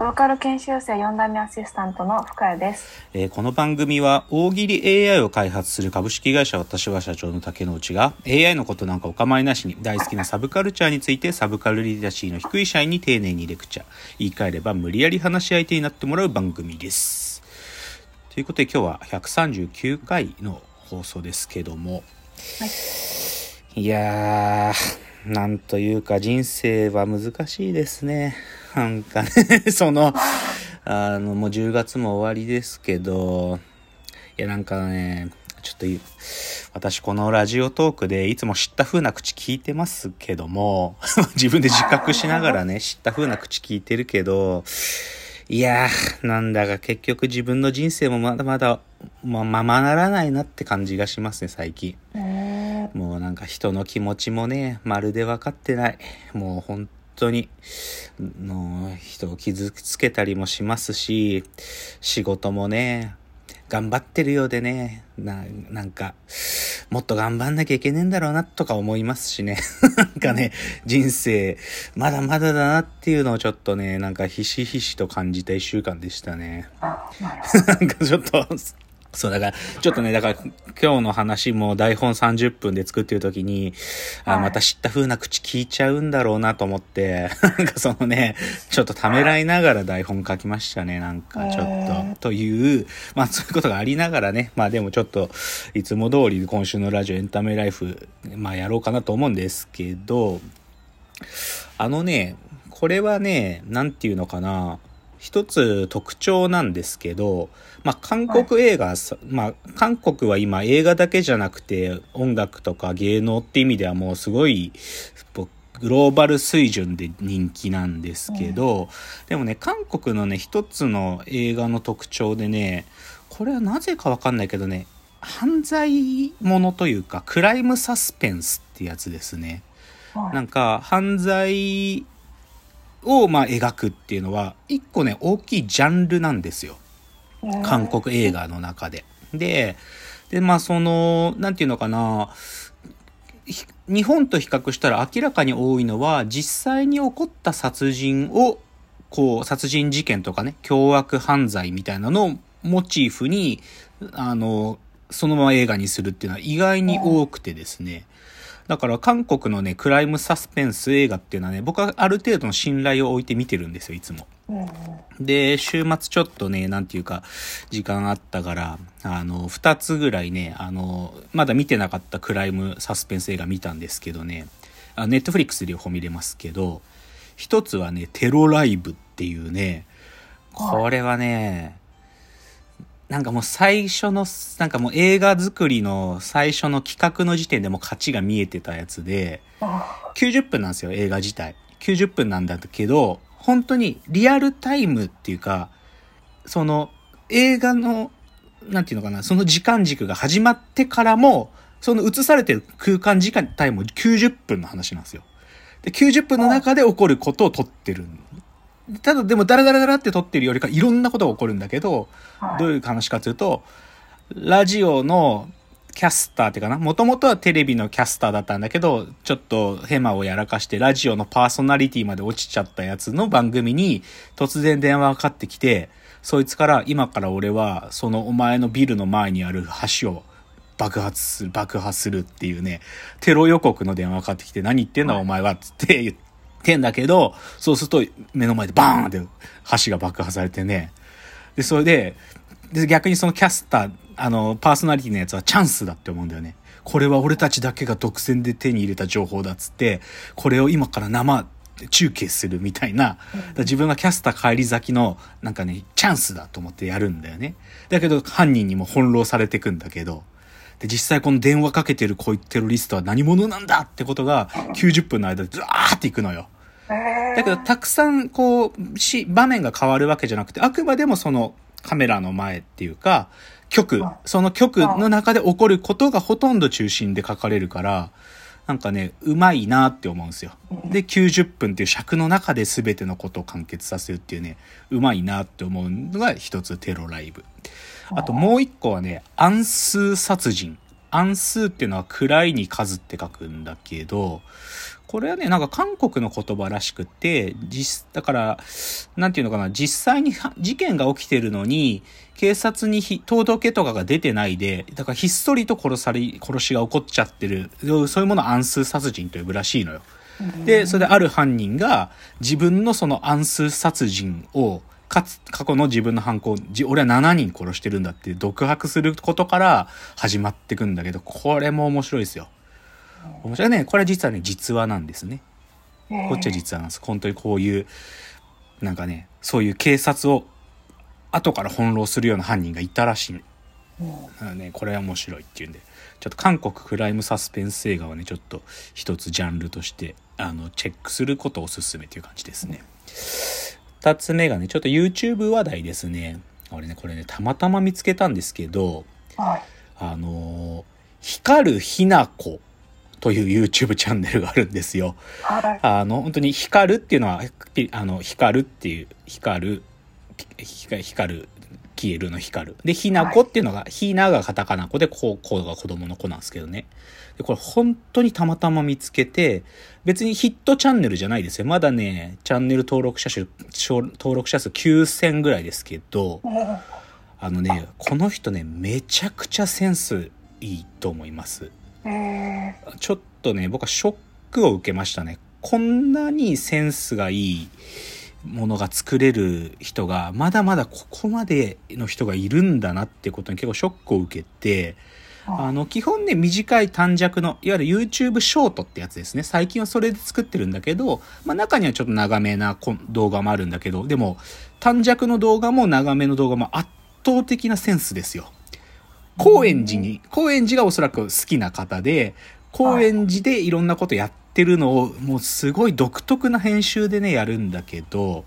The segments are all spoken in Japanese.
ローカル研修生4代目アシスタントの深谷です。えーこの番組は大喜利 AI を開発する株式会社私は社長の竹之内が AI のことなんかお構いなしに大好きなサブカルチャーについてサブカルリテラシーの低い社員に丁寧にレクチャー。言い換えれば無理やり話し相手になってもらう番組です。ということで今日は139回の放送ですけども、い、やーなんというか人生は難しいですねなんかね そのあの、もう10月も終わりですけど、いやなんかね、ちょっと私このラジオトークでいつも知った風な口聞いてますけども、自分で自覚しながらね、知った風な口聞いてるけど、いやー、なんだか結局自分の人生もまだまだ、ま、ままならないなって感じがしますね、最近。なんか人の気持ちもね、まるで分かってない。もう本当に、の人を傷つけたりもしますし、仕事もね、頑張ってるようでね、な、なんか、もっと頑張んなきゃいけねえんだろうなとか思いますしね。なんかね、人生、まだまだだなっていうのをちょっとね、なんかひしひしと感じた一週間でしたね。なんかちょっと、そう、だから、ちょっとね、だから、今日の話も台本30分で作ってる時に、あ、はいまた知った風な口聞いちゃうんだろうなと思って、なんかそのね、ちょっとためらいながら台本書きましたね、なんかちょっへと。という、まあそういうことがありながらね、まあでもちょっと、いつも通り今週のラジオエンタメライフ、まあやろうかなと思うんですけど、あのね、これはね、なんていうのかな、一つ特徴なんですけど、まあ、韓国映画さ、まあ、韓国は今映画だけじゃなくて音楽とか芸能って意味ではもうすごいぼグローバル水準で人気なんですけど、でもね、韓国のね、一つの映画の特徴でね、これはなぜかわかんないけどね、犯罪ものというか、クライムサスペンスってやつですね。ど。なんか犯罪をまあ描くっていうのは一個ね大きいジャンルなんですよ韓国映画の中で。ででまあそのなんていうのかな日本と比較したら明らかに多いのは実際に起こった殺人をこう殺人事件とかね凶悪犯罪みたいなのをモチーフにあのそのまま映画にするっていうのは意外に多くてですね。だから韓国のね、クライムサスペンス映画っていうのはね、僕はある程度の信頼を置いて見てるんですよ、いつも。で、週末ちょっとね、なんていうか、時間あったから、あの、二つぐらいね、あの、まだ見てなかったクライムサスペンス映画見たんですけどね、あネットフリックスで両方見れますけど、一つはね、テロライブっていうね、これはね、なんかもう最初の、なんかもう映画作りの最初の企画の時点でもう勝ちが見えてたやつで、90分なんですよ、映画自体。90分なんだけど、本当にリアルタイムっていうか、その映画の、なんていうのかな、その時間軸が始まってからも、その映されてる空間時間帯も90分の話なんですよ。で、90分の中で起こることを撮ってる。ただでもダラダラダラって撮ってるよりかいろんなことが起こるんだけど、はい。どういう話かというと、ラジオのキャスターっていうかな、もともとはテレビのキャスターだったんだけど、ちょっとヘマをやらかしてラジオのパーソナリティまで落ちちゃったやつの番組に突然電話がかかってきて、そいつから今から俺はそのお前のビルの前にある橋を爆発する、爆破するっていうね、テロ予告の電話がかかってきて何言ってんだお前はっつって言ってんだけど、そうすると目の前でバーンって橋が爆破されてね、で、それで、で逆にそのキャスター、あの、パーソナリティのやつはチャンスだって思うんだよね。これは俺たちだけが独占で手に入れた情報だっつって、これを今から生中継するみたいな、だ自分がキャスター帰り咲きの、なんかね、チャンスだと思ってやるんだよね。だけど犯人にも翻弄されてくんだけど、で、実際この電話かけてるこういテロリストは何者なんだってことが90分の間でずわーっていくのよ。えだけど、たくさん、こう、し、場面が変わるわけじゃなくて、あくまでもそのカメラの前っていうか、曲あ、その曲の中で起こることがほとんど中心で書かれるから、なんかね、うまいなって思うんですよ。で、90分っていう尺の中で全てのことを完結させるっていうね、うまいなって思うのが一つテロライブ。あともう一個はね、暗数殺人。暗数っていうのは暗いに数って書くんだけど、これはね、なんか韓国の言葉らしくて、実、だから、なんていうのかな、実際に事件が起きてるのに、警察に届けとかが出てないで、だからひっそりと殺され、殺しが起こっちゃってる、そういうものを暗数殺人と呼ぶらしいのよ。で、それである犯人が自分のその暗数殺人を、かつ、過去の自分の犯行、俺は7人殺してるんだって独白することから始まってくんだけど、これも面白いですよ。面白いね。これ実はね、実話なんですね。こっちは実話なんです。本当にこういう、なんかね、そういう警察を後から翻弄するような犯人がいたらしい。ね、これは面白いっていうんで、ちょっと韓国クライムサスペンス映画はね、ちょっと一つジャンルとして、あの、チェックすることをおすすめという感じですね。二つ目がね、ちょっと YouTube 話題ですね。俺ね、これね、たまたま見つけたんですけど、はい、あの、光るひなこという YouTube チャンネルがあるんですよ。はい、あの、本当に光るっていうのは、あの、光るっていう、光る、光る、消えるの光る。で、ひなこっていうのが、ひながカタカナ子で、こう、こうが子供の子なんですけどね。で、これ本当にたまたま見つけて、別にヒットチャンネルじゃないですよ。まだね、チャンネル登録者数、登録者数9000ぐらいですけど、あのね、この人ね、めちゃくちゃセンスいいと思います。ちょっとね、僕はショックを受けましたね。こんなにセンスがいいものが作れる人が、まだまだここまでの人がいるんだなってことに結構ショックを受けて、あの、基本ね、短い短尺の、いわゆる YouTube ショートってやつですね。最近はそれで作ってるんだけど、まあ中にはちょっと長めな動画もあるんだけど、でも、短尺の動画も長めの動画も圧倒的なセンスですよ。高円寺に、高円寺がおそらく好きな方で、高円寺でいろんなことやっててるのを、もうすごい独特な編集でね、やるんだけど、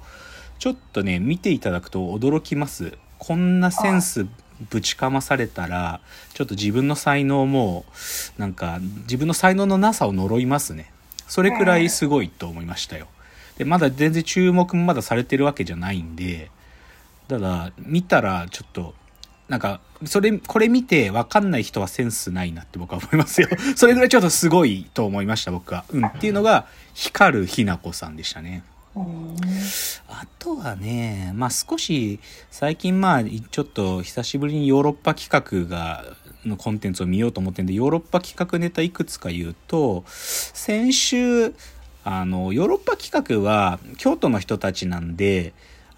ちょっとね、見ていただくと驚きます。こんなセンスぶちかまされたら、ちょっと自分の才能も、なんか、自分の才能のなさを呪いますね。それくらいすごいと思いましたよ。で、まだ全然注目もまだされてるわけじゃないんで、ただ、見たらちょっと、なんか、それ、これ見て分かんない人はセンスないなって僕は思いますよ。それぐらいちょっとすごいと思いました、僕は。うん。っていうのが、光るひなこさんでしたね。あとはね、まあ少し、最近まあ、ちょっと久しぶりにヨーロッパ企画が、のコンテンツを見ようと思ってんで、ヨーロッパ企画ネタいくつか言うと、先週、あの、ヨーロッパ企画は京都の人たちなんで、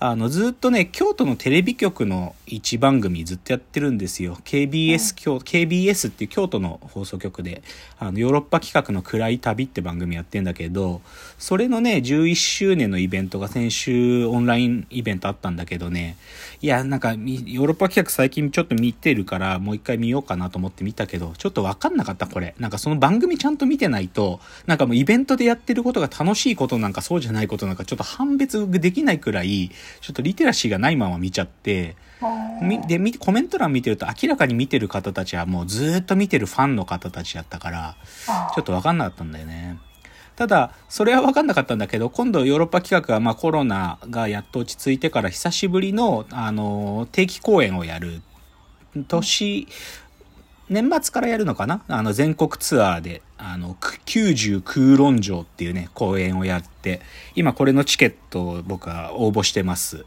あの、ずっとね、京都のテレビ局の一番組ずっとやってるんですよ。KBS 京、KBS っていう京都の放送局で、あの、ヨーロッパ企画の暗い旅って番組やってんだけど、それのね、11周年のイベントが先週オンラインイベントあったんだけどね、いや、なんか、ヨーロッパ企画最近ちょっと見てるから、もう一回見ようかなと思って見たけど、ちょっとわかんなかった、これ。なんかその番組ちゃんと見てないと、なんかもうイベントでやってることが楽しいことなんかそうじゃないことなんかちょっと判別できないくらい、ちょっとリテラシーがないまま見ちゃって、で、コメント欄見てると明らかに見てる方たちはもうずっと見てるファンの方たちやったから、ちょっとわかんなかったんだよね。ただ、それは分かんなかったんだけど、今度ヨーロッパ企画は、まあコロナがやっと落ち着いてから久しぶりの、あの、定期公演をやる。年、年末からやるのかな？あの、全国ツアーで、あの、90空論城っていうね、公演をやって、今これのチケットを僕は応募してます。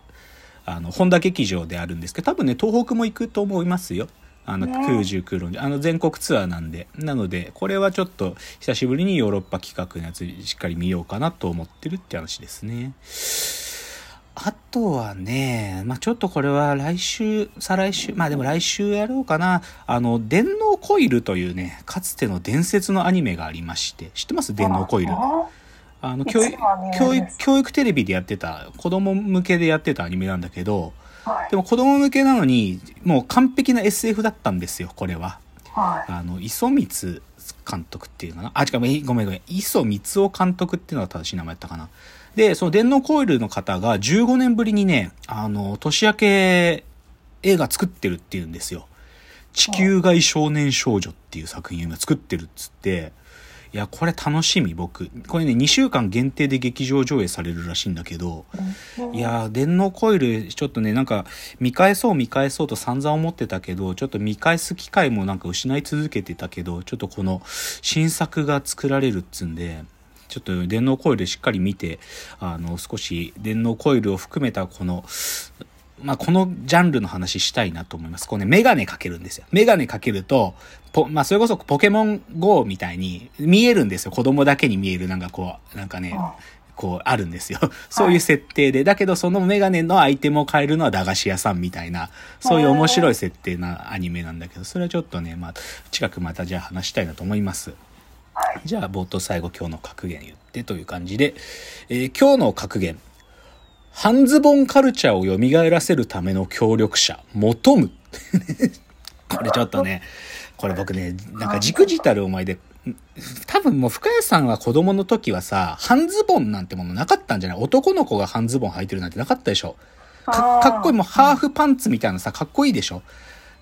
あの、本田劇場であるんですけど、多分ね、東北も行くと思いますよ。あの、空中空論あの、全国ツアーなんで。なので、これはちょっと、久しぶりにヨーロッパ企画のやつしっかり見ようかなと思ってるって話ですね。あとはね、まあ、ちょっとこれは来週、再来週、まあでも来週やろうかな。あの、電脳コイルというね、かつての伝説のアニメがありまして、知ってます？電脳コイル。あの教育、教育、教育テレビでやってた、子供向けでやってたアニメなんだけど、でも子供向けなのに、もう完璧な SF だったんですよ、これは。はい、あの、磯光監督っていうかな？あ、違う、ごめんごめん。磯光夫監督っていうのが正しい名前だったかな。で、その電脳コイルの方が15年ぶりにね、あの、年明け映画作ってるっていうんですよ。地球外少年少女っていう作品を今作ってるっつって、いや、これ楽しみ、僕。これね、2週間限定で劇場上映されるらしいんだけど、いやー、電脳コイル、ちょっとね、なんか、見返そう見返そうと散々思ってたけど、ちょっと見返す機会もなんか失い続けてたけど、ちょっとこの新作が作られるっつんで、ちょっと電脳コイルしっかり見て、あの、少し電脳コイルを含めたこの、まあ、このジャンルの話したいなと思います。こうね、メガネかけるんですよ。メガネかけると、ポ、まあ、それこそポケモン GO みたいに見えるんですよ。子供だけに見える、なんかこう、なんかね、こうあるんですよ。そういう設定で。だけどそのメガネのアイテムを変えるのは駄菓子屋さんみたいな、そういう面白い設定なアニメなんだけど、それはちょっとね、まあ、近くまたじゃあ話したいなと思います。じゃあ冒頭最後今日の格言言ってという感じで、えー今日の格言。半ズボンカルチャーを蘇らせるための協力者、求む。これちょっとね、これ僕ね、なんかじくじたる思いで、多分もう深谷さんは子供の時はさ、半ズボンなんてものなかったんじゃない？男の子が半ズボン履いてるなんてなかったでしょ？かかっこいい、もうハーフパンツみたいなさ、かっこいいでしょ？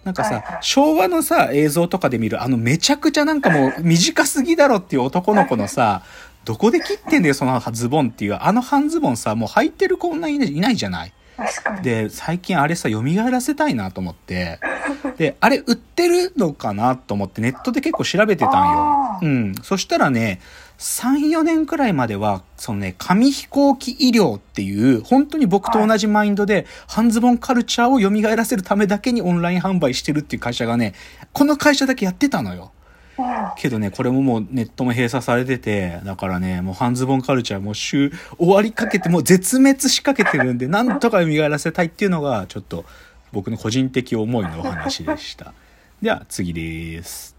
なんかさはいはい、昭和のさ、映像とかで見る、あのめちゃくちゃなんかもう短すぎだろっていう男の子のさ、どこで切ってんだよ、そのズボンっていう。あの半ズボンさ、もう履いてる子女いないいないじゃない？確かに。で、最近あれさ、蘇らせたいなと思って、で、あれ売ってるのかなと思ってネットで結構調べてたんよ うん。そしたらね、3、4年くらいまでは、そのね、紙飛行機医療っていう、本当に僕と同じマインドで、半ズボンカルチャーを蘇らせるためだけにオンライン販売してるっていう会社がね、この会社だけやってたのよ。うんけどね、これももうネットも閉鎖されてて、だからね、もう半ズボンカルチャーもう週終わりかけて、もう絶滅しかけてるんで、なんとか蘇らせたいっていうのが、ちょっと僕の個人的思いのお話でした。では次です。